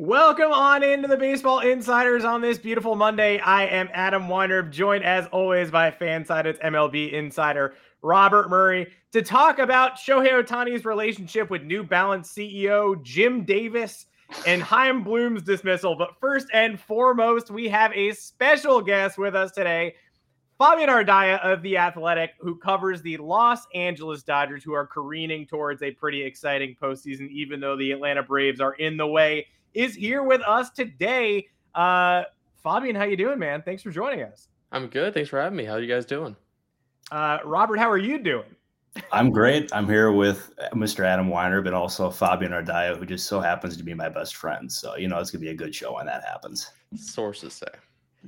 Welcome on into the Baseball Insiders on this beautiful Monday. I am Adam Weinrib, joined as always by FanSided's MLB insider Robert Murray to talk about Shohei Ohtani's relationship with New Balance CEO Jim Davis and Chaim Bloom's dismissal. But first and foremost, we have a special guest with us today, Fabian Ardaya of The Athletic, who covers the Los Angeles Dodgers, who are careening towards a pretty exciting postseason, even though the Atlanta Braves are in the way is here with us today. Uh, Fabian, how you doing, man? Thanks for joining us. I'm good. Thanks for having me. How are you guys doing? Uh, Robert, how are you doing? I'm great. I'm here with Mr. Adam Weiner, but also Fabian Ardaya, who just so happens to be my best friend. So, you know, it's going to be a good show when that happens. Sources say.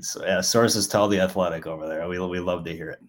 So, yeah, sources tell the athletic over there. We, we love to hear it.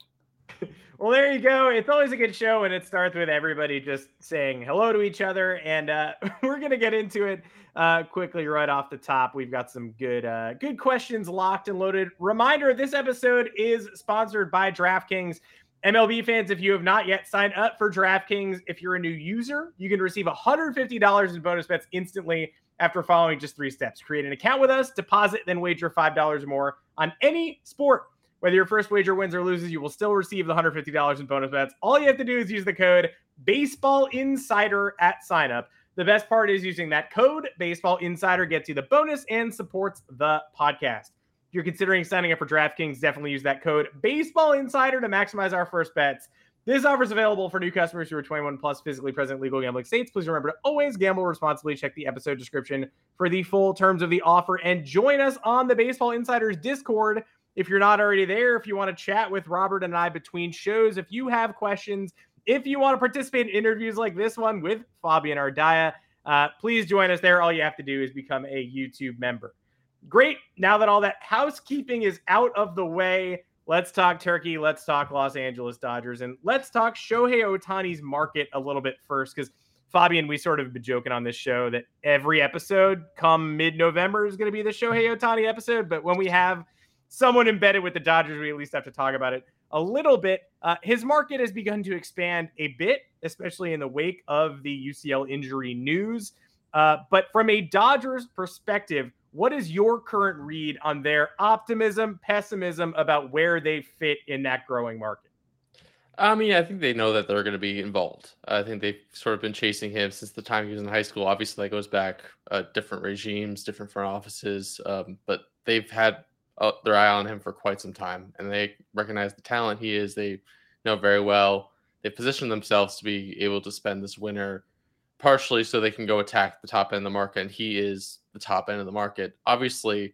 Well, there you go. It's always a good show when it starts with everybody just saying hello to each other. And uh, we're to get into it uh, quickly right off the top. We've got some good uh, good questions locked and loaded. Reminder this episode is sponsored by DraftKings. MLB fans, if you have not yet signed up for DraftKings, if you're a new user, you can receive $150 in bonus bets instantly after following just three steps. Create an account with us, deposit, then wager $5 or more on any sport. Whether your first wager wins or loses, you will still receive the $150 in bonus bets. All you have to do is use the code Baseball Insider at signup. The best part is using that code Baseball Insider gets you the bonus and supports the podcast. If you're considering signing up for DraftKings, definitely use that code Baseball Insider to maximize our first bets. This offer is available for new customers who are 21 plus, physically present, legal gambling states. Please remember to always gamble responsibly. Check the episode description for the full terms of the offer and join us on the Baseball Insiders Discord if you're not already there, if you want to chat with Robert and I between shows, if you have questions, if you want to participate in interviews like this one with Fabian Ardaya, uh, please join us there. All you have to do is become a YouTube member. Great. Now that all that housekeeping is out of the way, let's talk Turkey. Let's talk Los Angeles Dodgers. And let's talk Shohei Ohtani's market a little bit first because Fabian, we sort of been joking on this show that every episode come mid November is going to be the Shohei Ohtani episode. But when we have someone embedded with the Dodgers, we at least have to talk about it a little bit. Uh, his market has begun to expand a bit, especially in the wake of the UCL injury news. Uh, but from a Dodgers perspective, what is your current read on their optimism, pessimism about where they fit in that growing market? I mean, I think they know that they're going to be involved. I think they've sort of been chasing him since the time he was in high school. Obviously, that goes back uh, different regimes, different front offices, um, but they've had their eye on him for quite some time, and they recognize the talent he is. They know very well. They position themselves to be able to spend this winter partially so they can go attack the top end of the market, and he is the top end of the market. Obviously,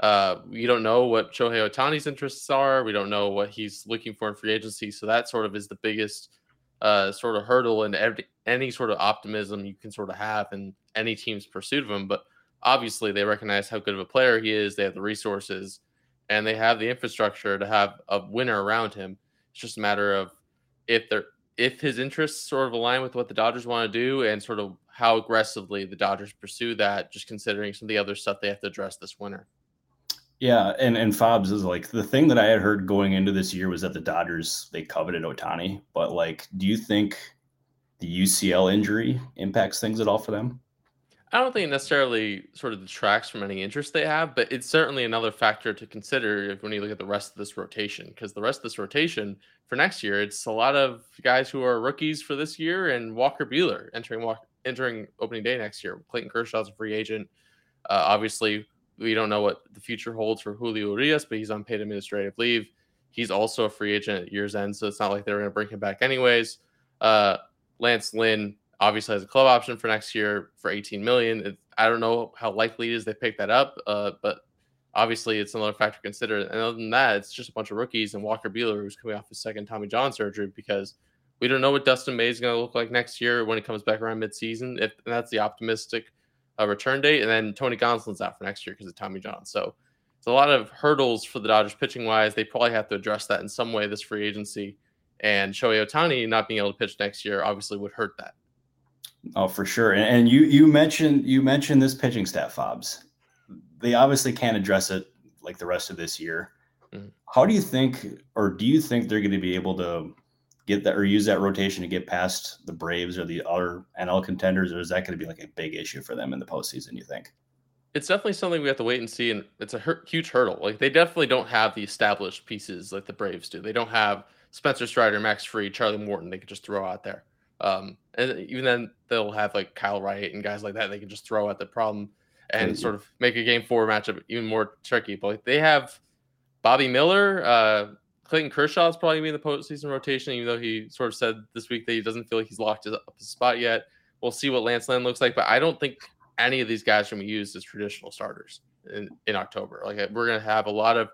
uh, we don't know what Shohei Ohtani's interests are. We don't know what he's looking for in free agency. So that sort of is the biggest uh, sort of hurdle in every, any sort of optimism you can sort of have in any team's pursuit of him. But obviously they recognize how good of a player he is. They have the resources and they have the infrastructure to have a winner around him. It's just a matter of if they're if his interests sort of align with what the Dodgers want to do and sort of how aggressively the Dodgers pursue that, just considering some of the other stuff they have to address this winter. Yeah, and and Fobs is like the thing that I had heard going into this year was that the Dodgers they coveted Ohtani, but like, do you think the UCL injury impacts things at all for them? I don't think it necessarily sort of detracts from any interest they have, but it's certainly another factor to consider if, when you look at the rest of this rotation. Because the rest of this rotation for next year, it's a lot of guys who are rookies for this year and Walker Buehler entering walk, entering opening day next year. Clayton Kershaw's a free agent. Uh, obviously, we don't know what the future holds for Julio Urias, but he's on paid administrative leave. He's also a free agent at year's end, so it's not like they're going to bring him back anyways. Uh, Lance Lynn obviously has a club option for next year for 18 million. It, I don't know how likely it is they pick that up, uh, but obviously it's another factor to consider. And other than that, it's just a bunch of rookies and Walker Buehler, who's coming off his second Tommy John surgery because we don't know what Dustin May is going to look like next year when he comes back around midseason. If that's the optimistic uh, return date, and then Tony Gonsolin's out for next year because of Tommy John. So it's a lot of hurdles for the Dodgers pitching wise. They probably have to address that in some way this free agency. And Shohei Ohtani not being able to pitch next year obviously would hurt that. Oh, for sure. And, and you you mentioned you mentioned this pitching staff, Fobs. They obviously can't address it like the rest of this year. Mm-hmm. How do you think, or do you think they're going to be able to get that or use that rotation to get past the Braves or the other NL contenders, or is that going to be like a big issue for them in the postseason? You think? It's definitely something we have to wait and see, and it's a huge hurdle. Like they definitely don't have the established pieces like the Braves do. They don't have Spencer Strider, Max Fried, Charlie Morton. They could just throw out there. Um, and even then, they'll have like Kyle Wright and guys like that. They can just throw at the problem and sort of make a game four matchup even more tricky. But like, they have Bobby Miller, uh, Clayton Kershaw is probably going to be in the postseason rotation, even though he sort of said this week that he doesn't feel like he's locked up his spot yet. We'll see what Lance Lynn looks like, but I don't think any of these guys can be used as traditional starters in, in October. Like we're going to have a lot of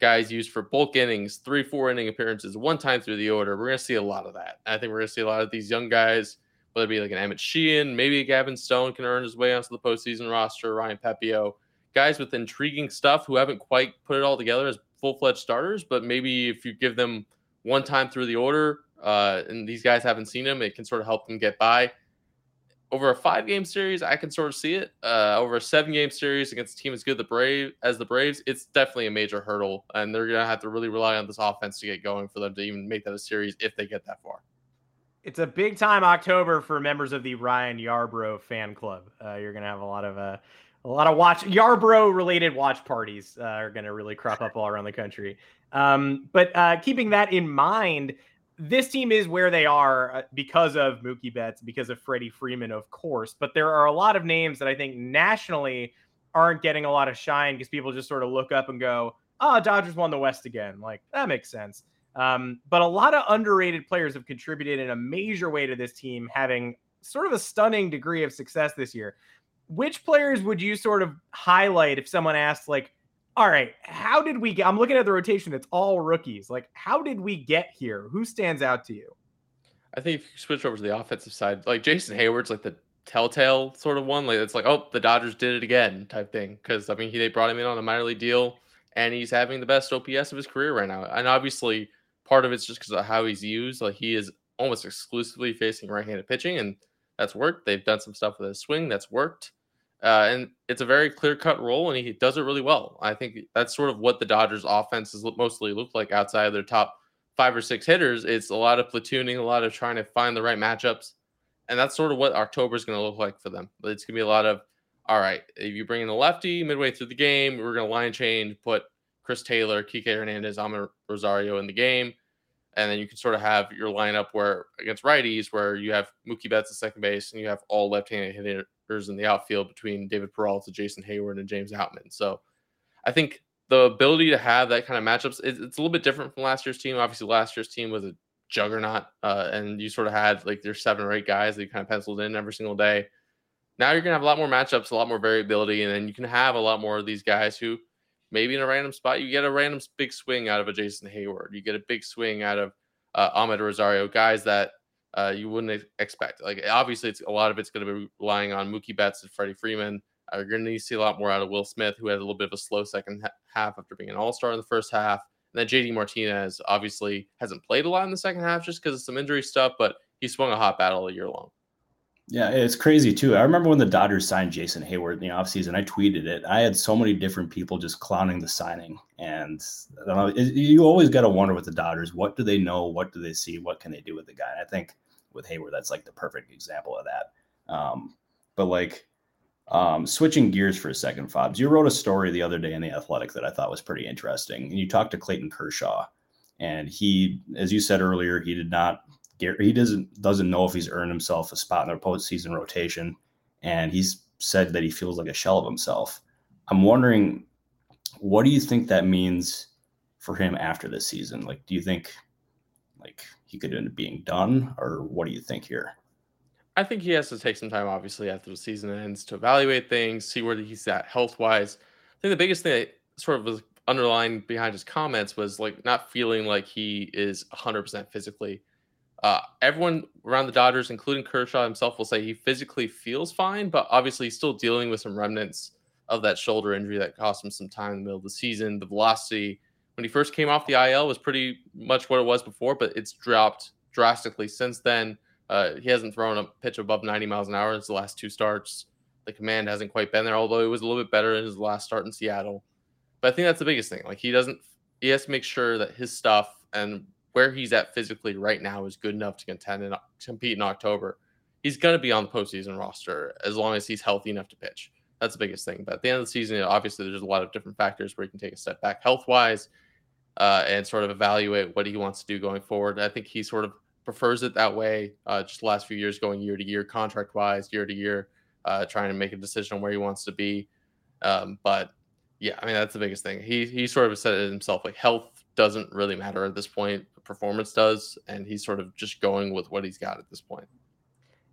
guys used for bulk innings, three, four inning appearances, one time through the order. We're going to see a lot of that. I think we're going to see a lot of these young guys, whether it be like an Emmett Sheehan, maybe a Gavin Stone can earn his way onto the postseason roster, Ryan Pepiot, guys with intriguing stuff who haven't quite put it all together as full fledged starters, but maybe if you give them one time through the order, uh, and these guys haven't seen them, it can sort of help them get by over a five game series, I can sort of see it. Uh, over a seven game series against a team as good the Brave as the Braves, it's definitely a major hurdle, and they're gonna have to really rely on this offense to get going for them to even make that a series if they get that far. It's a big time October for members of the Ryan Yarbrough fan club. Uh, you're gonna have a lot of uh, a lot of watch Yarbrough related watch parties uh, are gonna really crop up all around the country. Um, but uh, keeping that in mind this team is where they are uh, because of Mookie Betts, because of Freddie Freeman, of course. But there are a lot of names that I think nationally aren't getting a lot of shine because people just sort of look up and go, "Oh, Dodgers won the West again." Like that makes sense. Um, but a lot of underrated players have contributed in a major way to this team having sort of a stunning degree of success this year. Which players would you sort of highlight if someone asked, like, all right, how did we get? I'm looking at the rotation. It's all rookies. Like, how did we get here? Who stands out to you? I think if you switch over to the offensive side, like Jason Heyward's like the telltale sort of one. Like it's like, oh, the Dodgers did it again type thing. Because I mean, he they brought him in on a minor league deal, and he's having the best OPS of his career right now. And obviously, part of it's just because of how he's used. Like he is almost exclusively facing right-handed pitching, and that's worked. They've done some stuff with his swing that's worked. Uh, and it's a very clear cut role, and he does it really well. I think that's sort of what the Dodgers' offense has mostly looked like outside of their top five or six hitters. It's a lot of platooning, a lot of trying to find the right matchups. And that's sort of what October is going to look like for them. But it's going to be a lot of, all right, if you bring in the lefty midway through the game, we're going to line change, put Chris Taylor, Kike Hernandez, Amed Rosario in the game. And then you can sort of have your lineup where against righties, where you have Mookie Betts at second base and you have all left handed hitters in the outfield between David Peralta, Jason Heyward, and James Outman. So I think the ability to have that kind of matchups, it's, it's a little bit different from last year's team. Obviously, last year's team was a juggernaut, uh, and you sort of had like there's seven or eight guys that you kind of penciled in every single day. Now you're gonna have a lot more matchups, a lot more variability, and then you can have a lot more of these guys who maybe in a random spot you get a random big swing out of a Jason Heyward, you get a big swing out of uh, Amed Rosario, guys that uh, you wouldn't expect. Like obviously, it's a lot of it's going to be relying on Mookie Betts and Freddie Freeman. Uh, you're going to need to see a lot more out of Will Smith, who had a little bit of a slow second ha- half after being an All Star in the first half. And then JD Martinez obviously hasn't played a lot in the second half just because of some injury stuff, but he swung a hot battle a year long. Yeah, it's crazy too. I remember when the Dodgers signed Jason Heyward in the offseason, I tweeted it. I had so many different people just clowning the signing. And you always got to wonder with the Dodgers, what do they know? What do they see? What can they do with the guy? I think with Heyward, that's like the perfect example of that. Um, but like um, switching gears for a second, Fobs, you wrote a story the other day in the Athletic that I thought was pretty interesting. And you talked to Clayton Kershaw. And he, as you said earlier, he did not get, he doesn't doesn't know if he's earned himself a spot in their postseason rotation, and he's said that he feels like a shell of himself. I'm wondering, what do you think that means for him after this season? Like, do you think like he could end up being done, or what do you think here? I think he has to take some time, obviously, after the season ends to evaluate things, see where he's at health wise. I think the biggest thing that sort of was underlying behind his comments was like not feeling like he is 100% physically. Uh, everyone around the Dodgers, including Kershaw himself, will say he physically feels fine, but obviously he's still dealing with some remnants of that shoulder injury that cost him some time in the middle of the season. The velocity when he first came off the IL was pretty much what it was before, but it's dropped drastically since then. Uh, he hasn't thrown a pitch above 90 miles an hour in his last two starts. The command hasn't quite been there, although it was a little bit better in his last start in Seattle. But I think that's the biggest thing. Like he doesn't, he has to make sure that his stuff and where he's at physically right now is good enough to contend and compete in October. He's going to be on the postseason roster as long as he's healthy enough to pitch. That's the biggest thing. But at the end of the season, obviously, there's a lot of different factors where he can take a step back health wise uh, and sort of evaluate what he wants to do going forward. I think he sort of prefers it that way. Uh, just the last few years, going year to year, contract wise, year to year, uh, trying to make a decision on where he wants to be. Um, but yeah, I mean that's the biggest thing. He he sort of said it himself. Like health doesn't really matter at this point. Performance does, and he's sort of just going with what he's got at this point.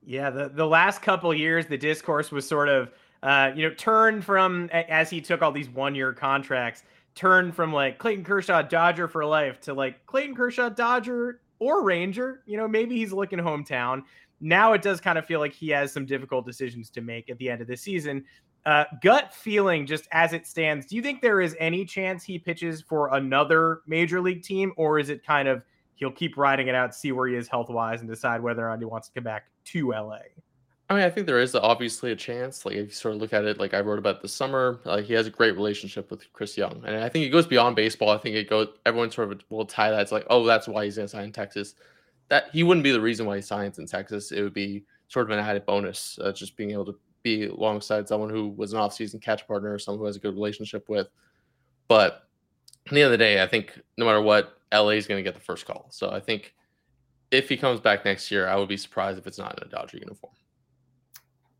Yeah, the the last couple years, the discourse was sort of. Uh, you know, turned from as he took all these one-year contracts turn from like Clayton Kershaw Dodger for life to like Clayton Kershaw Dodger or Ranger. You know, maybe he's looking hometown. Now it does kind of feel like he has some difficult decisions to make at the end of the season. Uh, gut feeling, just as it stands, do you think there is any chance he pitches for another major league team, or is it kind of he'll keep riding it out, see where he is health wise, and decide whether or not he wants to come back to LA? I mean, I think there is obviously a chance. Like if you sort of look at it, like I wrote about this summer, like he has a great relationship with Chris Young, and I think it goes beyond baseball. I think it goes. Everyone sort of will tie that. It's like, oh, that's why he's going to sign in Texas. That he wouldn't be the reason why he signs in Texas. It would be sort of an added bonus, uh, just being able to be alongside someone who was an off-season catch partner or someone who has a good relationship with. But at the end of the day, I think no matter what, LA is going to get the first call. So I think if he comes back next year, I would be surprised if it's not in a Dodger uniform.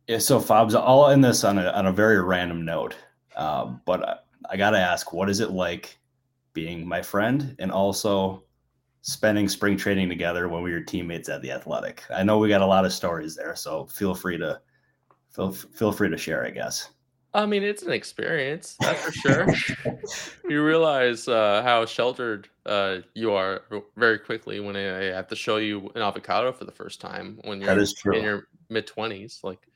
Yeah, so Fobs, I'll end this on a on a very random note, um, but I, I got to ask, what is it like being my friend and also spending spring training together when we were teammates at the Athletic? I know we got a lot of stories there, so feel free to feel feel free to share. I guess. I mean, it's an experience, that's for sure. you realize uh, how sheltered uh, you are very quickly when I have to show you an avocado for the first time when you're in your mid twenties. Like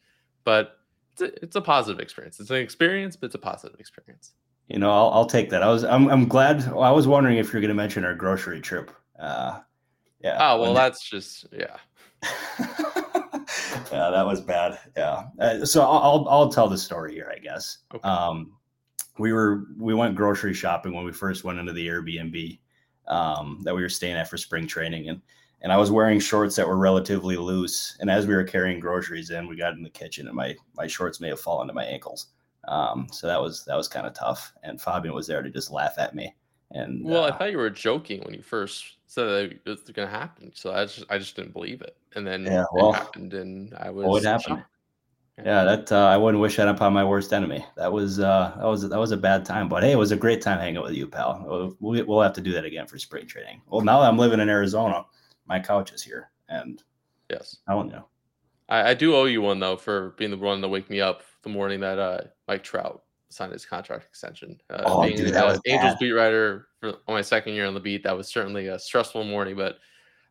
but it's a, it's a positive experience. It's an experience, but it's a positive experience. You know, I'll, I'll take that. I was I'm I'm glad. Well, I was wondering if you're going to mention our grocery trip. Uh, yeah. Oh well, that's just yeah. yeah, that was bad. Yeah. Uh, so I'll I'll tell the story here, I guess. Okay. Um, we were we went grocery shopping when we first went into the Airbnb um, that we were staying at for spring training, and and I was wearing shorts that were relatively loose. And as we were carrying groceries in, we got in the kitchen, and my my shorts may have fallen to my ankles. Um, so that was that was kind of tough. And Fabian was there to just laugh at me. And well, uh, I thought you were joking when you first said that it was going to happen. So I just I just didn't believe it. And then yeah, well, it happened, and I was. What happened? Yeah, that uh, I wouldn't wish that upon my worst enemy. That was uh, that was that was a bad time, but hey, it was a great time hanging with you, pal. We'll, we'll have to do that again for spring training. Well, now that I'm living in Arizona, my couch is here, and yes, I don't know. I, I do owe you one though for being the one to wake me up the morning that uh, Mike Trout signed his contract extension. Uh, oh, being dude, uh, Angels beat writer for on my second year on the beat, that was certainly a stressful morning, but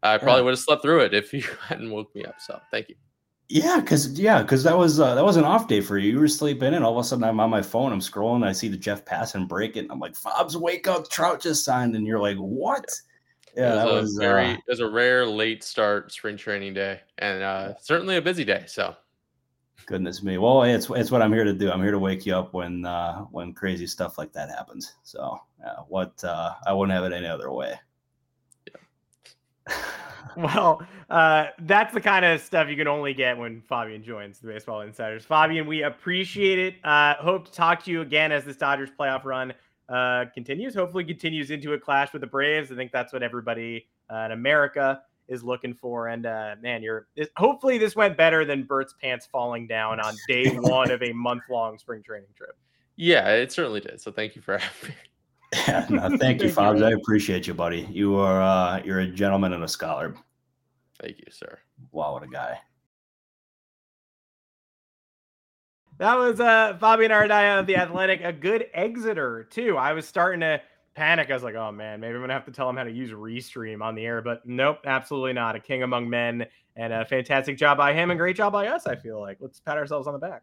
I probably yeah. would have slept through it if you hadn't woke me up. So thank you. Yeah, because yeah, because that was uh, that was an off day for you. You were sleeping, and all of a sudden I'm on my phone. I'm scrolling. I see the Jeff Passan break it. And I'm like, Fobs, wake up! Trout just signed, and you're like, what? Yeah, it was, a was, very uh, it was a rare late start spring training day, and uh, certainly a busy day. So, goodness me. Well, it's it's what I'm here to do. I'm here to wake you up when uh, when crazy stuff like that happens. So, yeah, what uh, I wouldn't have it any other way. Yeah. well, uh, that's the kind of stuff you can only get when Fabian joins the Baseball Insiders. Fabian, we appreciate it. Uh, hope to talk to you again as this Dodgers playoff run uh, continues. Hopefully, continues into a clash with the Braves. I think that's what everybody uh, in America is looking for. And uh, man, you're hopefully this went better than Bert's pants falling down on day one of a month long spring training trip. Yeah, it certainly did. So thank you for having me. Yeah, no, thank you, Fobs. I appreciate you, buddy. You are uh, you're a gentleman and a scholar. Thank you, sir. Wow, what a guy. That was uh Fabian Ardaya of the Athletic, a good exiter too. I was starting to panic. I was like, oh man, maybe I'm gonna have to tell him how to use Restream on the air, but nope, absolutely not. A king among men, and a fantastic job by him, and great job by us. I feel like let's pat ourselves on the back.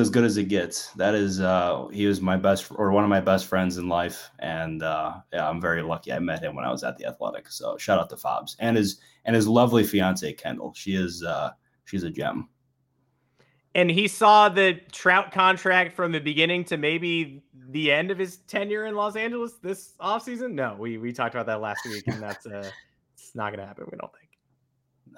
as good as it gets. That is, uh, he was my best or one of my best friends in life, and uh, yeah, I'm very lucky. I met him when I was at the Athletic. So shout out to Fobs and his and his lovely fiance Kendall. She is uh, she's a gem. And he saw the Trout contract from the beginning to maybe the end of his tenure in Los Angeles this offseason. No, we we talked about that last week, and that's uh, it's not to happen. We don't think.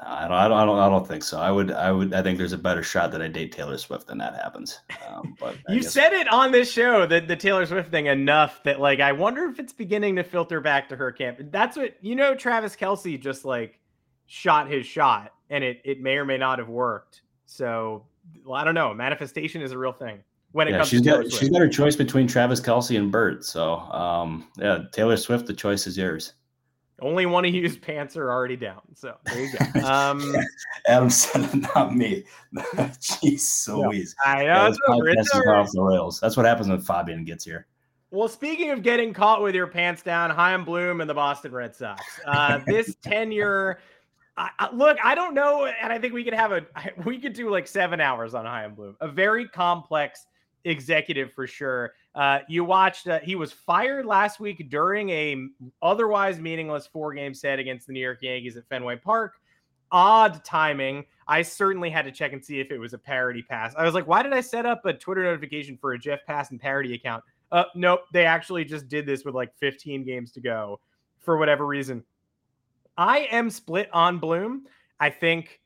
I don't, I don't, I don't, I don't think so. I would, I would, I think there's a better shot that I date Taylor Swift than that happens. Um, but you said it on this show that the Taylor Swift thing enough that like I wonder if it's beginning to filter back to her camp. That's what you know. Travis Kelce just like shot his shot, and it it may or may not have worked. So well, I don't know. Manifestation is a real thing when it yeah, comes she's to got, She's got her choice between Travis Kelce and Bert. So um, yeah, Taylor Swift, the choice is yours. Only one of you's pants are already down. So there you go. Um, Adam said not me. Jeez, so no, easy. I know. That's, off the rails. That's what happens when Fabian gets here. Well, speaking of getting caught with your pants down, Chaim Bloom and the Boston Red Sox. Uh, this tenure, I, I, look, I don't know, and I think we could have a we could do like seven hours on Chaim Bloom. A very complex executive for sure. Uh, you watched. Uh, he was fired last week during a otherwise meaningless four game set against the New York Yankees at Fenway Park. Odd timing. I certainly had to check and see if it was a parody pass. I was like, why did I set up a Twitter notification for a Jeff Passan parody account? Uh, nope, they actually just did this with like 15 games to go for whatever reason. I am split on Bloom. I think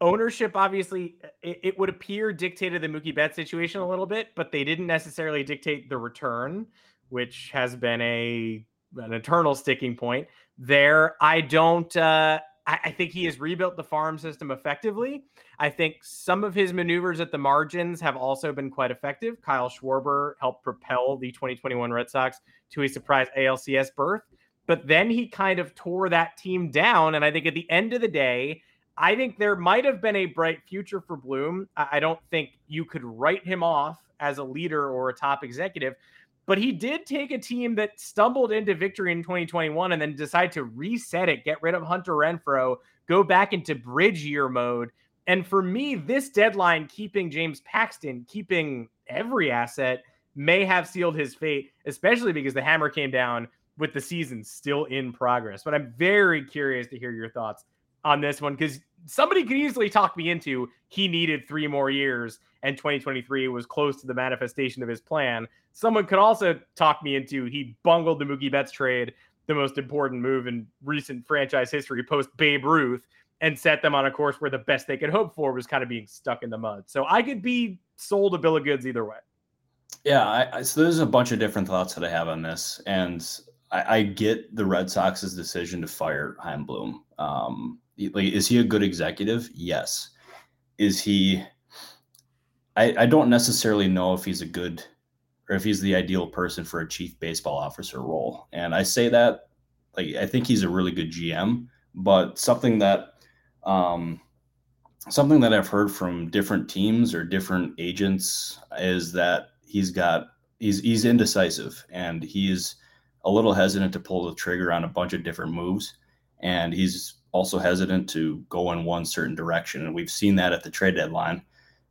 ownership obviously it, it, would appear dictated the Mookie Betts situation a little bit, but they didn't necessarily dictate the return, which has been a an eternal sticking point there. I don't uh I, I think he has rebuilt the farm system effectively. I think some of his maneuvers at the margins have also been quite effective. Kyle Schwarber helped propel the 2021 Red Sox to a surprise ALCS berth. But then he kind of tore that team down. And I think at the end of the day, I think there might have been a bright future for Bloom. I don't think you could write him off as a leader or a top executive, but he did take a team that stumbled into victory in 2021 and then decide to reset it, get rid of Hunter Renfroe, go back into bridge year mode. And for me, this deadline, keeping James Paxton, keeping every asset, may have sealed his fate, especially because the hammer came down with the season still in progress. But I'm very curious to hear your thoughts on this one because somebody could easily talk me into he needed three more years and 2023 was close to the manifestation of his plan. Someone could also talk me into he bungled the Mookie Betts trade the most important move in recent franchise history post Babe Ruth and set them on a course where the best they could hope for was kind of being stuck in the mud. So I could be sold a bill of goods either way. Yeah, I, I, so there's a bunch of different thoughts that I have on this, and I, I get the Red Sox's decision to fire Chaim Bloom. Um, like, is he a good executive? Yes. Is he? I, I don't necessarily know if he's a good or if he's the ideal person for a chief baseball officer role. And I say that like I think he's a really good GM, but something that um, something that I've heard from different teams or different agents is that he's got he's he's indecisive and he's a little hesitant to pull the trigger on a bunch of different moves and he's also hesitant to go in one certain direction. And we've seen that at the trade deadline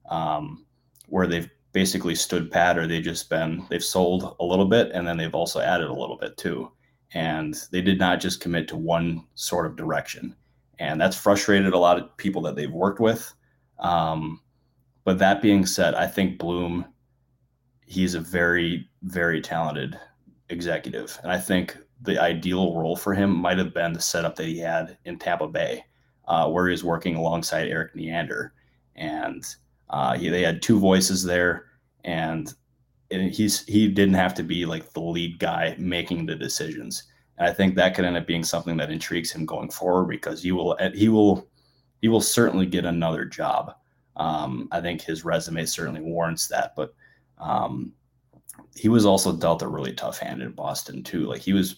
um, where they've basically stood pat or they just been they've sold a little bit and then they've also added a little bit too. And they did not just commit to one sort of direction. And that's frustrated a lot of people that they've worked with. Um, but that being said i think bloom he's a very very talented executive. And i think the ideal role for him might have been the setup that he had in tampa bay uh, where he was working alongside Erik Neander and uh, he, they had two voices there and and he's he didn't have to be like the lead guy making the decisions. And I think that could end up being something that intrigues him going forward because he will he will he will certainly get another job. Um, I think his resume certainly warrants that, but um, he was also dealt a really tough hand in Boston too. Like he was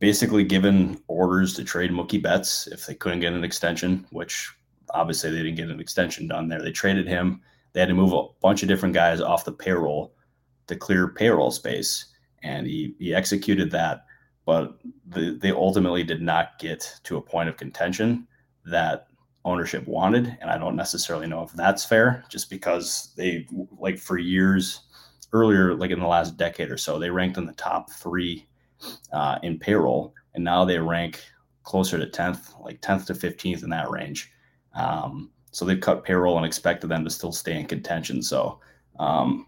basically given orders to trade Mookie Betts if they couldn't get an extension, which obviously they didn't get an extension done there. They traded him. They had to move a bunch of different guys off the payroll to clear payroll space, and he he executed that. But the, they ultimately did not get to a point of contention that ownership wanted, and I don't necessarily know if that's fair. Just because they like for years earlier, like in the last decade or so, they ranked in the top three uh, in payroll, and now they rank closer to 10th, like 10th to 15th in that range. Um, so they've cut payroll and expected them to still stay in contention. So um,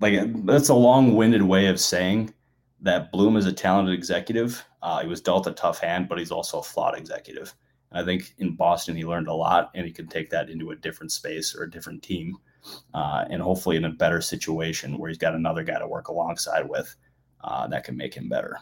like that's a long-winded way of saying that Bloom is a talented executive. Uh, he was dealt a tough hand, but he's also a flawed executive. And I think in Boston he learned a lot, and he can take that into a different space or a different team, uh, and hopefully in a better situation where he's got another guy to work alongside with uh, that can make him better.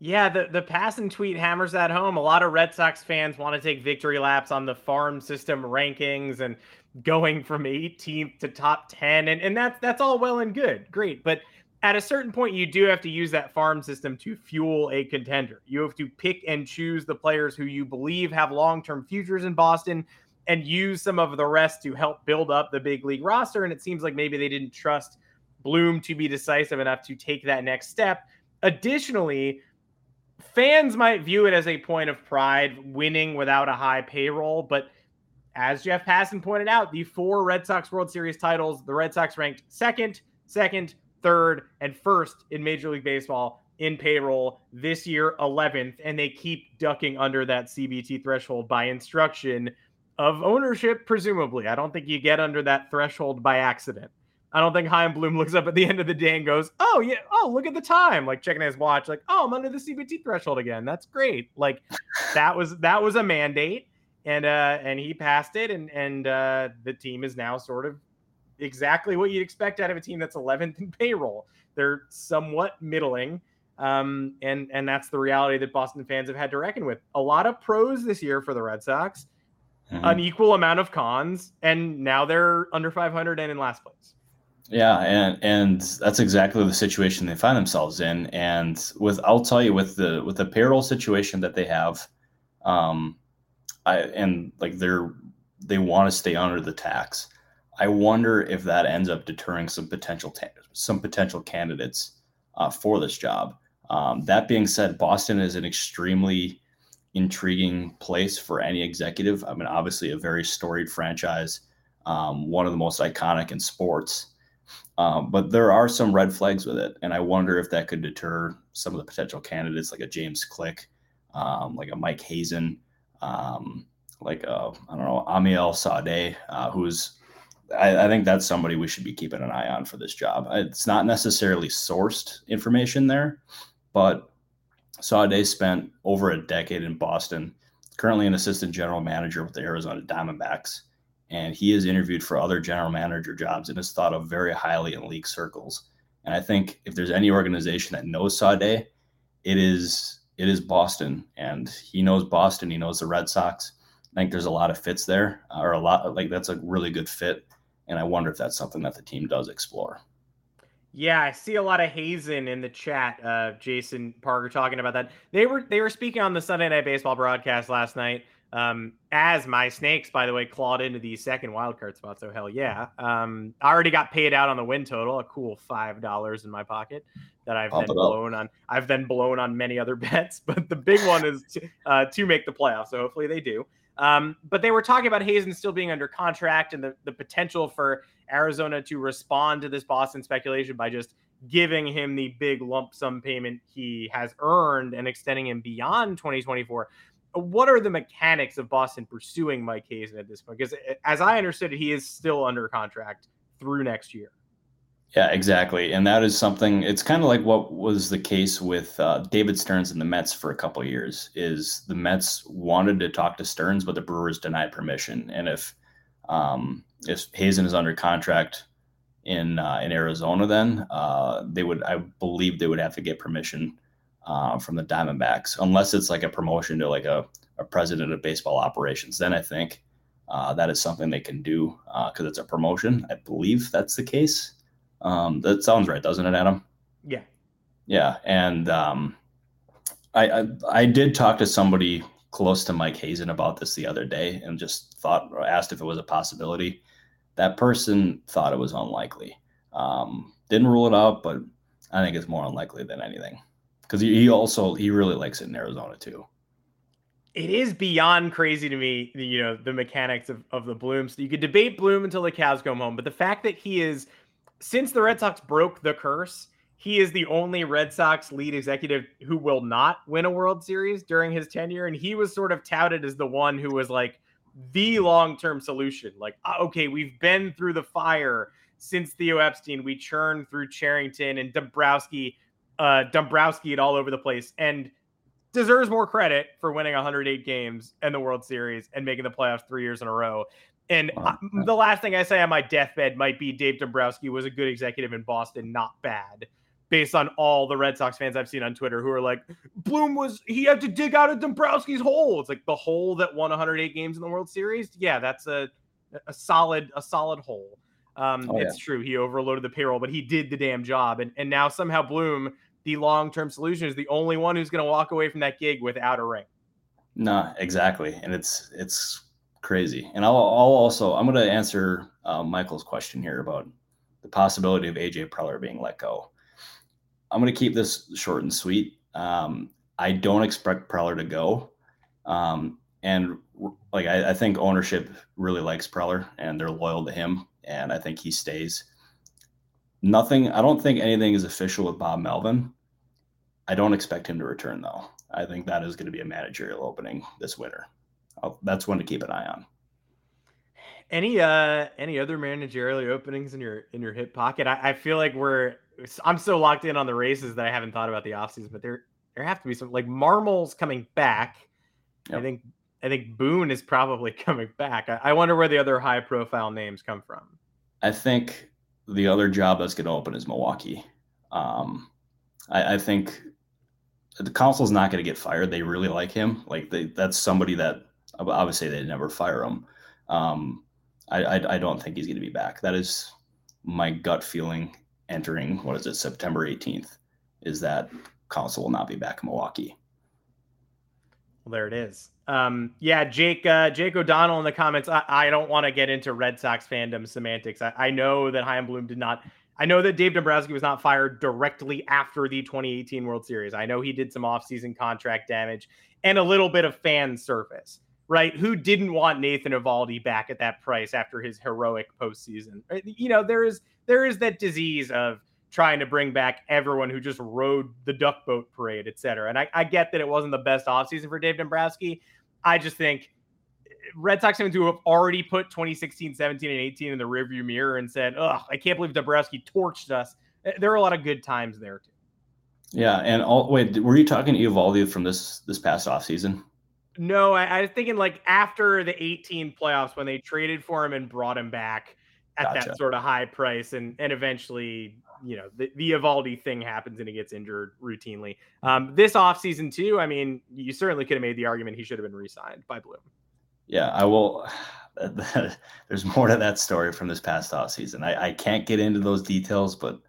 Yeah, the, the Passan tweet hammers that home. A lot of Red Sox fans want to take victory laps on the farm system rankings and going from 18th to top 10 and, and that's that's all well and good great but at a certain point you do have to use that farm system to fuel a contender you have to pick and choose the players who you believe have long-term futures in boston and use some of the rest to help build up the big league roster. And it seems like maybe they didn't trust bloom to be decisive enough to take that next step. Additionally fans might view it as a point of pride winning without a high payroll. But as Jeff Passan pointed out, the four Red Sox World Series titles, the Red Sox ranked second, second, third, and first in Major League Baseball in payroll this year, 11th, and they keep ducking under that CBT threshold by instruction of ownership, presumably. I don't think you get under that threshold by accident. I don't think Chaim Bloom looks up at the end of the day and goes, "Oh yeah, oh look at the time," like checking his watch, like, "Oh, I'm under the CBT threshold again. That's great." Like that was that was a mandate and uh, and he passed it, and and uh, the team is now sort of exactly what you'd expect out of a team that's 11th in payroll. They're somewhat middling, um, and and that's the reality that Boston fans have had to reckon with. A lot of pros this year for the Red Sox, mm-hmm. an equal amount of cons, and now they're under 500 and in last place. Yeah, and and that's exactly the situation they find themselves in. And with I'll tell you with the with the payroll situation that they have, um, I and like they're they want to stay under the tax. I wonder if that ends up deterring some potential ta- some potential candidates uh, for this job. Um, that being said, Boston is an extremely intriguing place for any executive. I mean, obviously a very storied franchise, um, one of the most iconic in sports. Um, but there are some red flags with it, and I wonder if that could deter some of the potential candidates, like a James Click, um, like a Mike Hazen, um, like I don't know Amiel Sawdaye, uh, who's I, I, think that's somebody we should be keeping an eye on for this job. It's not necessarily sourced information there, but Sawdaye spent over a decade in Boston, currently an assistant general manager with the Arizona Diamondbacks. And he is interviewed for other general manager jobs and is thought of very highly in league circles. And I think if there's any organization that knows Sawdaye, it is it is Boston. And he knows Boston. He knows the Red Sox. I think there's a lot of fits there, or a lot like that's a really good fit. And I wonder if that's something that the team does explore. Yeah, I see a lot of Hazen in the chat. Uh, Jason Parker talking about that. They were they were speaking on the Sunday Night Baseball broadcast last night. Um, as my snakes, by the way, clawed into the second wildcard spot. So hell yeah. Um, I already got paid out on the win total, a cool five dollars in my pocket that I've Pop then blown on. I've then blown on many other bets, but the big one is to, uh, to make the playoffs. So hopefully they do. Um, but they were talking about Hazen still being under contract and the, the potential for Arizona to respond to this Boston speculation by just giving him the big lump sum payment he has earned and extending him beyond 2024. What are the mechanics of Boston pursuing Mike Hazen at this point? Because as I understood it, he is still under contract through next year. Yeah, exactly. And that is something it's kind of like what was the case with uh, David Stearns and the Mets for a couple years is the Mets wanted to talk to Stearns, but the Brewers denied permission. And if um, if Hazen is under contract in uh, in Arizona, then uh, they would, I believe, they would have to get permission uh, from the Diamondbacks, unless it's like a promotion to like a, a president of baseball operations. Then I think uh, that is something they can do because uh, it's a promotion. I believe that's the case. Um, that sounds right, doesn't it, Adam? Yeah. Yeah, and um, I, I I did talk to somebody close to Mike Hazen about this the other day and just thought or asked if it was a possibility. That person thought it was unlikely. Um, didn't rule it out, but I think it's more unlikely than anything because he, he also he really likes it in Arizona too. It is beyond crazy to me, you know, the mechanics of, of the Bloom. So you could debate Bloom until the cows come home, but the fact that he is, since the Red Sox broke the curse, he is the only Red Sox lead executive who will not win a World Series during his tenure. And he was sort of touted as the one who was like the long term solution. Like, ah, okay, we've been through the fire since Theo Epstein. We churned through Cherington and Dombrowski, uh, Dombrowski it all over the place. And deserves more credit for winning 108 games and the World Series and making the playoffs three years in a row. And the last thing I say on my deathbed might be Dave Dombrowski was a good executive in Boston, not bad based on all the Red Sox fans I've seen on Twitter who are like, Bloom was he had to dig out of Dombrowski's hole. It's like the hole that won 108 games in the World Series. Yeah, that's a a solid a solid hole. Um, oh, it's yeah. true he overloaded the payroll, but he did the damn job. And and now somehow Bloom, the long term solution, is the only one who's going to walk away from that gig without a ring. No, exactly, and it's it's crazy. And I'll, I'll also I'm going to answer uh, Michael's question here about the possibility of AJ Preller being let go. I'm going to keep this short and sweet. Um, I don't expect Preller to go. Um, and like, I, I, think ownership really likes Preller and they're loyal to him. And I think he stays. Nothing, I don't think anything is official with Bob Melvin. I don't expect him to return though. I think that is going to be a managerial opening this winter. I'll, that's one to keep an eye on. Any uh any other managerial openings in your in your hip pocket? I, I feel like we're I'm so locked in on the races that I haven't thought about the offseason, but there there have to be some like Marmol's coming back. Yep. I think I think Boone is probably coming back. I, I, wonder where the other high profile names come from. I think the other job that's going to open is Milwaukee. Um, I, I think the Counsell's not going to get fired. They really like him. Like they, that's somebody that obviously they never fire him. Um, I, I, I don't think he's going to be back. That is my gut feeling entering what is it September 18th is that Counsell will not be back in Milwaukee. Well, there it is. Um, yeah, Jake uh, Jake O'Donnell in the comments. I, I don't want to get into Red Sox fandom semantics. I, I know that Chaim Bloom did not. I know that Dave Dombrowski was not fired directly after the 2018 World Series. I know he did some offseason contract damage and a little bit of fan service right? Who didn't want Nathan Eovaldi back at that price after his heroic postseason? Uh, you know, there is there is that disease of trying to bring back everyone who just rode the duck boat parade, et cetera. And I, I get that it wasn't the best offseason for Dave Dombrowski. I just think uh, Red Sox fans who have already put 2016, 17, and 18 in the rearview mirror and said, "Ugh, I can't believe Dombrowski torched us." Uh, there are a lot of good times there too. Yeah, and all wait, were you talking Eovaldi from this this past off season? No, I, I, was thinking like after the 18 playoffs when they traded for him and brought him back at gotcha. that sort of high price, and and eventually, you know, the, the Eovaldi thing happens and he gets injured routinely. Um, this offseason too, I mean, you certainly could have made the argument he should have been re-signed by Bloom. Yeah, I will. There's more to that story from this past offseason. I, I can't get into those details, but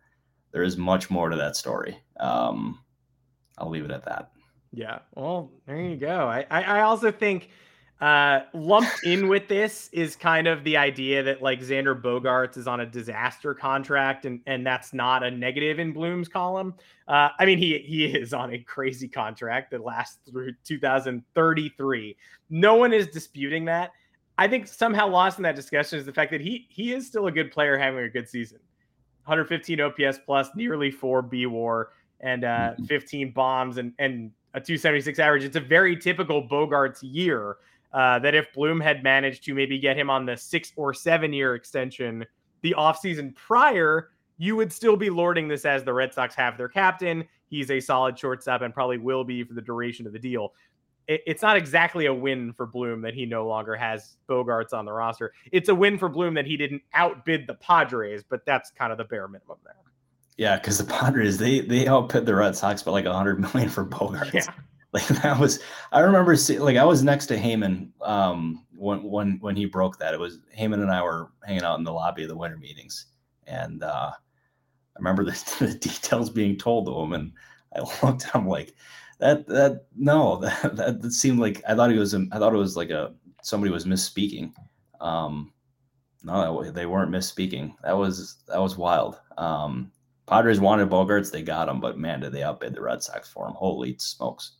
there is much more to that story. Um, I'll leave it at that. Yeah. Well, there you go. I, I, I also think uh, lumped in with this is kind of the idea that like Xander Bogaerts is on a disaster contract, and and that's not a negative in Bloom's column. Uh, I mean, he he is on a crazy contract that lasts through 2033. No one is disputing that. I think somehow lost in that discussion is the fact that he he is still a good player having a good season. 115 OPS plus, nearly four B WAR, and uh, mm-hmm. 15 bombs and and a 276 average. It's a very typical Bogaerts year. Uh, that if Bloom had managed to maybe get him on the six or seven year extension the offseason prior, you would still be lording this as the Red Sox have their captain. He's a solid shortstop and probably will be for the duration of the deal. It, it's not exactly a win for Bloom that he no longer has Bogaerts on the roster. It's a win for Bloom that he didn't outbid the Padres, but that's kind of the bare minimum there. Yeah, because the Padres they they outbid the Red Sox by like a hundred million for Bogaerts. Yeah. Like that was I remember see, like I was next to Heyman um when when when he broke that. It was Heyman and I were hanging out in the lobby of the winter meetings, and uh, I remember the, the details being told to him, and I looked at him like that that no that, that, that seemed like I thought he was I thought it was like a somebody was misspeaking. Um, no, they weren't misspeaking. That was that was wild. Um, Padres wanted Bogaerts, they got him, but man, did they outbid the Red Sox for him? Holy smokes!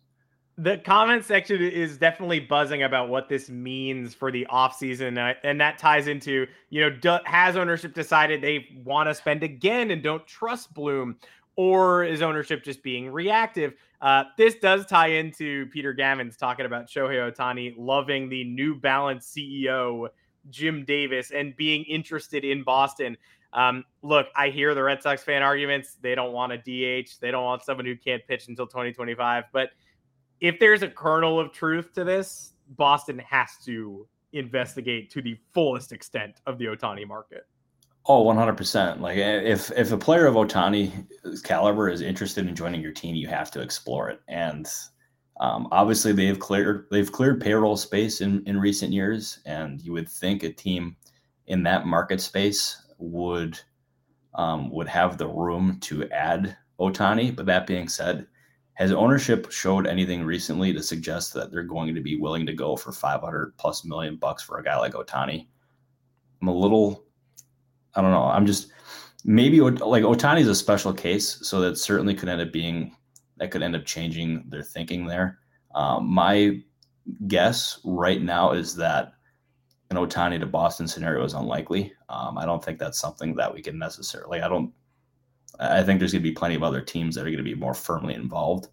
The comment section is definitely buzzing about what this means for the offseason. And that ties into, you know, has ownership decided they want to spend again and don't trust Bloom? Or is ownership just being reactive? Uh, this does tie into Peter Gammons talking about Shohei Ohtani loving the New Balance CEO, Jim Davis, and being interested in Boston. Um, look, I hear the Red Sox fan arguments. They don't want a DH. They don't want someone who can't pitch until 2025. But if there's a kernel of truth to this, Boston has to investigate to the fullest extent of the Ohtani market. Oh, 100%. Like if if a player of Ohtani's caliber is interested in joining your team, you have to explore it. And um, obviously they've cleared they've cleared payroll space in in recent years and you would think a team in that market space would um, would have the room to add Ohtani. But that being said, has ownership showed anything recently to suggest that they're going to be willing to go for 500 plus million bucks for a guy like Ohtani? I'm a little, I don't know. I'm just maybe like Ohtani is a special case, so that certainly could end up being that could end up changing their thinking there. Um, my guess right now is that an Ohtani to Boston scenario is unlikely. Um, I don't think that's something that we can necessarily. I don't I think there's going to be plenty of other teams that are going to be more firmly involved.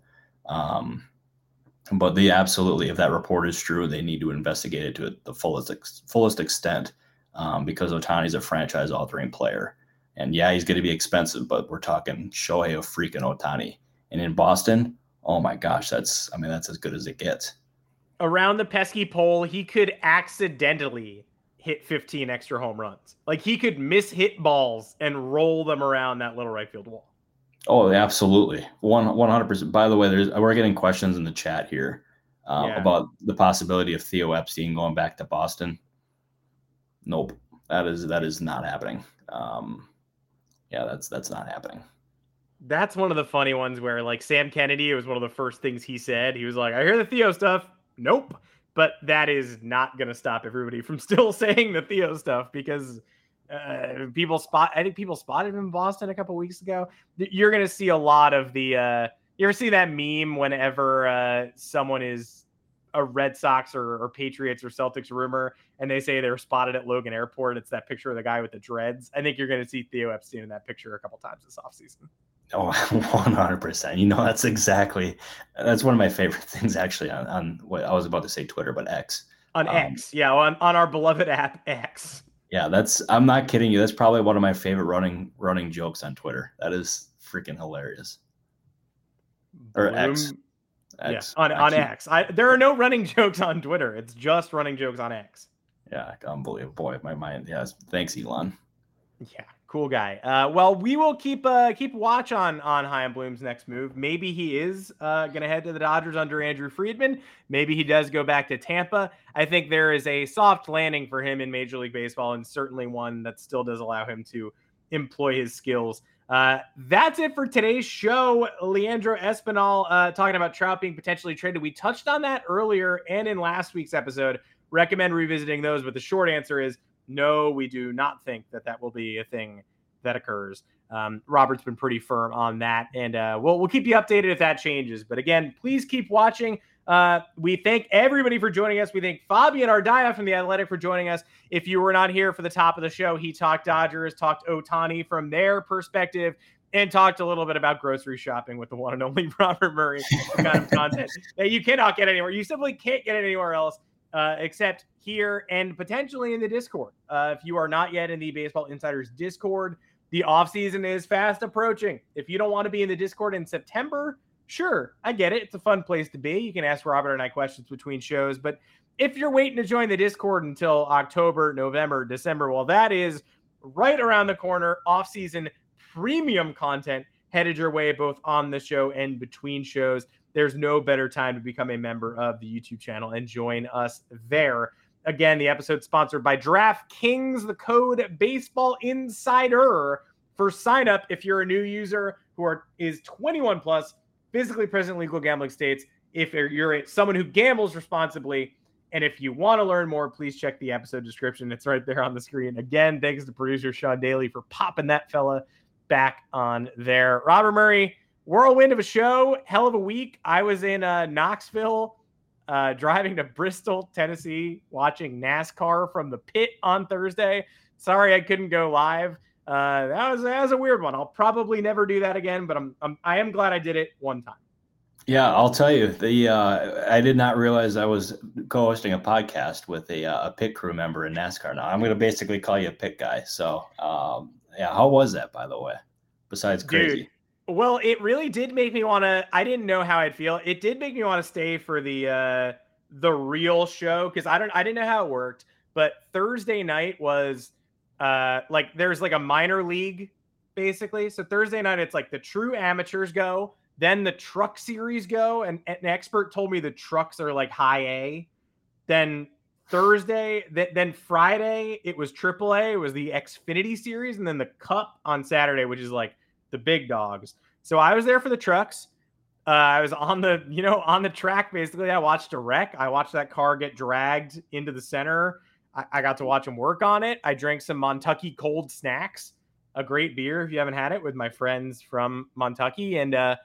Um, but they absolutely, if that report is true, they need to investigate it to the fullest fullest extent um, because Ohtani's a franchise altering player. And yeah, he's going to be expensive, but we're talking Shohei of freaking Ohtani. And in Boston, oh my gosh, that's I mean that's as good as it gets. Around the pesky pole, he could accidentally hit 15 extra home runs. Like he could miss hit balls and roll them around that little right field wall. Oh, absolutely. One, 100%. By the way, there's, we're getting questions in the chat here uh, yeah. about the possibility of Theo Epstein going back to Boston. Nope. That is, that is not happening. Um, yeah, that's, that's not happening. That's one of the funny ones where like Sam Kennedy, it was one of the first things he said. He was like, I hear the Theo stuff. Nope but that is not going to stop everybody from still saying the Theo stuff because uh, people spot. I think people spotted him in Boston a couple weeks ago. You're going to see a lot of the. Uh, you ever see that meme whenever uh, someone is a Red Sox or, or, Patriots or Celtics rumor, and they say they were spotted at Logan Airport? It's that picture of the guy with the dreads. I think you're going to see Theo Epstein in that picture a couple times this offseason. Oh, 100%. You know, that's exactly, that's one of my favorite things actually on, on what I was about to say Twitter, but X. On um, X. Yeah. On, on our beloved app X. Yeah. That's, I'm not kidding you. That's probably one of my favorite running, running jokes on Twitter. That is freaking hilarious. or X. X. Yeah, on, on keep... X. I, there are no running jokes on Twitter. It's just running jokes on X. Yeah, unbelievable. Boy, my mind. Yes. Thanks, Elon. Yeah, cool guy. Uh, well, we will keep uh, keep watch on on Chaim Bloom's next move. Maybe he is uh, going to head to the Dodgers under Andrew Friedman. Maybe he does go back to Tampa. I think there is a soft landing for him in Major League Baseball, and certainly one that still does allow him to employ his skills. Uh, that's it for today's show. Leandro Espinal uh, talking about Trout being potentially traded. We touched on that earlier and in last week's episode. Recommend revisiting those, but the short answer is no, we do not think that that will be a thing that occurs. Um, Robert's been pretty firm on that, and uh, we'll we'll keep you updated if that changes. But again, please keep watching. Uh, we thank everybody for joining us. We thank Fabian Ardaya from the Athletic for joining us. If you were not here for the top of the show, he talked Dodgers, talked Ohtani from their perspective, and talked a little bit about grocery shopping with the one and only Robert Murray. kind of content that you cannot get anywhere. You simply can't get anywhere else uh, except here and potentially in the Discord. Uh, if you are not yet in the Baseball Insiders Discord, the offseason is fast approaching. If you don't want to be in the Discord in September, sure, I get it. It's a fun place to be. You can ask Robert and I questions between shows. But if you're waiting to join the Discord until October, November, December, well, that is right around the corner. Offseason premium content headed your way both on the show and between shows. There's no better time to become a member of the YouTube channel and join us there. Again, the episode sponsored by DraftKings, the code Baseball Insider for sign up if you're a new user who are is 21 plus, physically present legal gambling states. If you're someone who gambles responsibly, and if you want to learn more, please check the episode description. It's right there on the screen. Again, thanks to producer Sean Daly for popping that fella back on there. Robert Murray, whirlwind of a show, hell of a week. I was in uh, Knoxville uh, driving to Bristol, Tennessee, watching NASCAR from the pit on Thursday. Sorry, I couldn't go live. Uh, that was that was a weird one. I'll probably never do that again, but I'm, I'm I am glad I did it one time. Yeah, I'll tell you. The uh, I did not realize I was co-hosting a podcast with a uh, a pit crew member in NASCAR. Now I'm going to basically call you a pit guy. So um, yeah, how was that by the way? Besides crazy. Dude, well, it really did make me want to. I didn't know how I'd feel. It did make me want to stay for the uh the real show because I don't. I didn't know how it worked. But Thursday night was uh like there's like a minor league basically. So Thursday night it's like the true amateurs go, then the truck series go, and, and an expert told me the trucks are like high A. Then Thursday, th- then Friday it was AAA. It was the Xfinity series, and then the Cup on Saturday, which is like the big dogs. So I was there for the trucks. Uh, I was on the, you know, on the track basically. I watched a wreck. I watched that car get dragged into the center. I, I got to watch him work on it. I drank some Montucky cold snacks, a great beer if you haven't had it, with my friends from Montucky. And uh,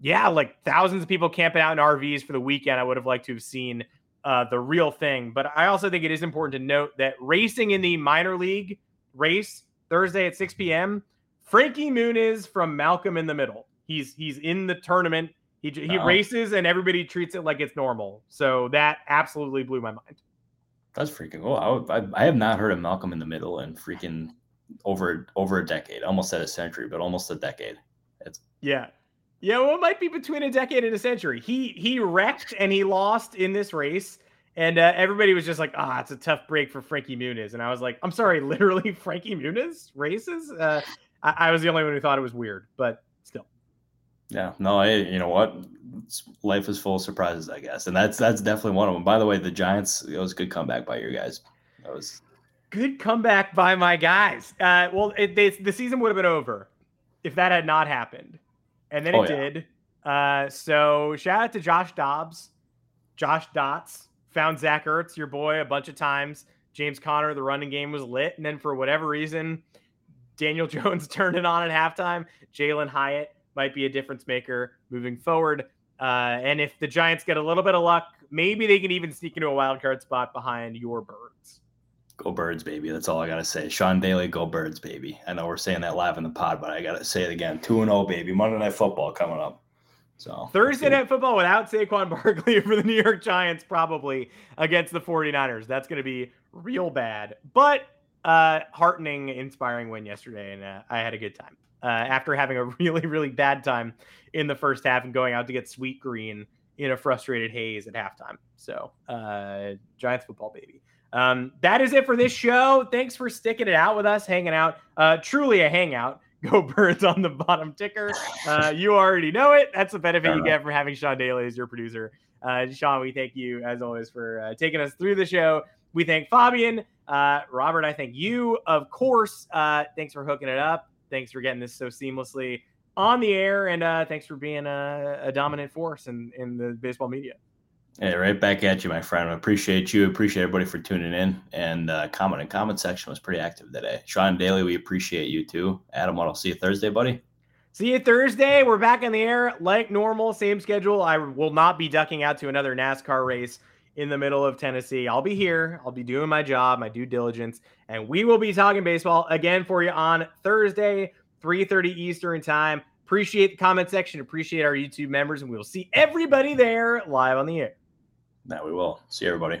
yeah, like thousands of people camping out in RVs for the weekend. I would have liked to have seen uh, the real thing. But I also think it is important to note that racing in the minor league race Thursday at 6 p.m. Frankie Muniz from Malcolm in the Middle. He's he's in the tournament. He he oh. races and everybody treats it like it's normal. So that absolutely blew my mind. That's freaking cool. I, I, I have not heard of Malcolm in the Middle in freaking over over a decade. Almost at a century, but almost a decade. It's yeah. Yeah, well, it might be between a decade and a century. He he wrecked and he lost in this race, and uh, everybody was just like, "Ah, oh, it's a tough break for Frankie Muniz." And I was like, "I'm sorry, literally Frankie Muniz races." Uh, I, I was the only one who thought it was weird, but still. Yeah, no, I, you know what? Life is full of surprises, I guess, and that's that's definitely one of them. By the way, the Giants, it was a good comeback by your guys. That was good comeback by my guys. Uh, well, it, they, the season would have been over if that had not happened, and then oh, it yeah. did. Uh, so shout out to Josh Dobbs, Josh Dobbs found Zach Ertz, your boy, a bunch of times. James Conner, the running game was lit, and then for whatever reason, Daniel Jones turned it on at halftime. Jalin Hyatt might be a difference maker moving forward. Uh, and if the Giants get a little bit of luck, maybe they can even sneak into a wild card spot behind your birds. Go birds, baby. That's all I gotta say. Sean Daly, go birds, baby. I know we're saying that live in the pod, but I gotta say it again. 2 and 0, baby. Monday night football coming up. So Thursday night football without Saquon Barkley for the New York Giants, probably against the 49ers. That's gonna be real bad. But uh, heartening, inspiring win yesterday, and uh, I had a good time. Uh, after having a really, really bad time in the first half and going out to get sweet green in a frustrated haze at halftime. So, uh, Giants football, baby. Um, that is it for this show. Thanks for sticking it out with us, hanging out. Uh, truly a hangout. Go Birds on the bottom ticker. Uh, you already know it. That's the benefit you get from having Sean Daly as your producer. Uh, Sean, we thank you as always for uh, taking us through the show. We thank Fabian. Uh, Robert, I thank you. Of course, uh, thanks for hooking it up. Thanks for getting this so seamlessly on the air. And uh, thanks for being a, a dominant force in, in the baseball media. Hey, right back at you, my friend. I appreciate you. Appreciate everybody for tuning in. And uh, comment and comment section was pretty active today. Sean Daly, we appreciate you too. Adam, what? I'll see you Thursday, buddy. See you Thursday. We're back in the air like normal, same schedule. I will not be ducking out to another NASCAR race in the middle of Tennessee. I'll be here. I'll be doing my job, my due diligence, and we will be talking baseball again for you on Thursday, 3:30 Eastern time. Appreciate the comment section. Appreciate our YouTube members, and we will see everybody there live on the air. That we will. See everybody.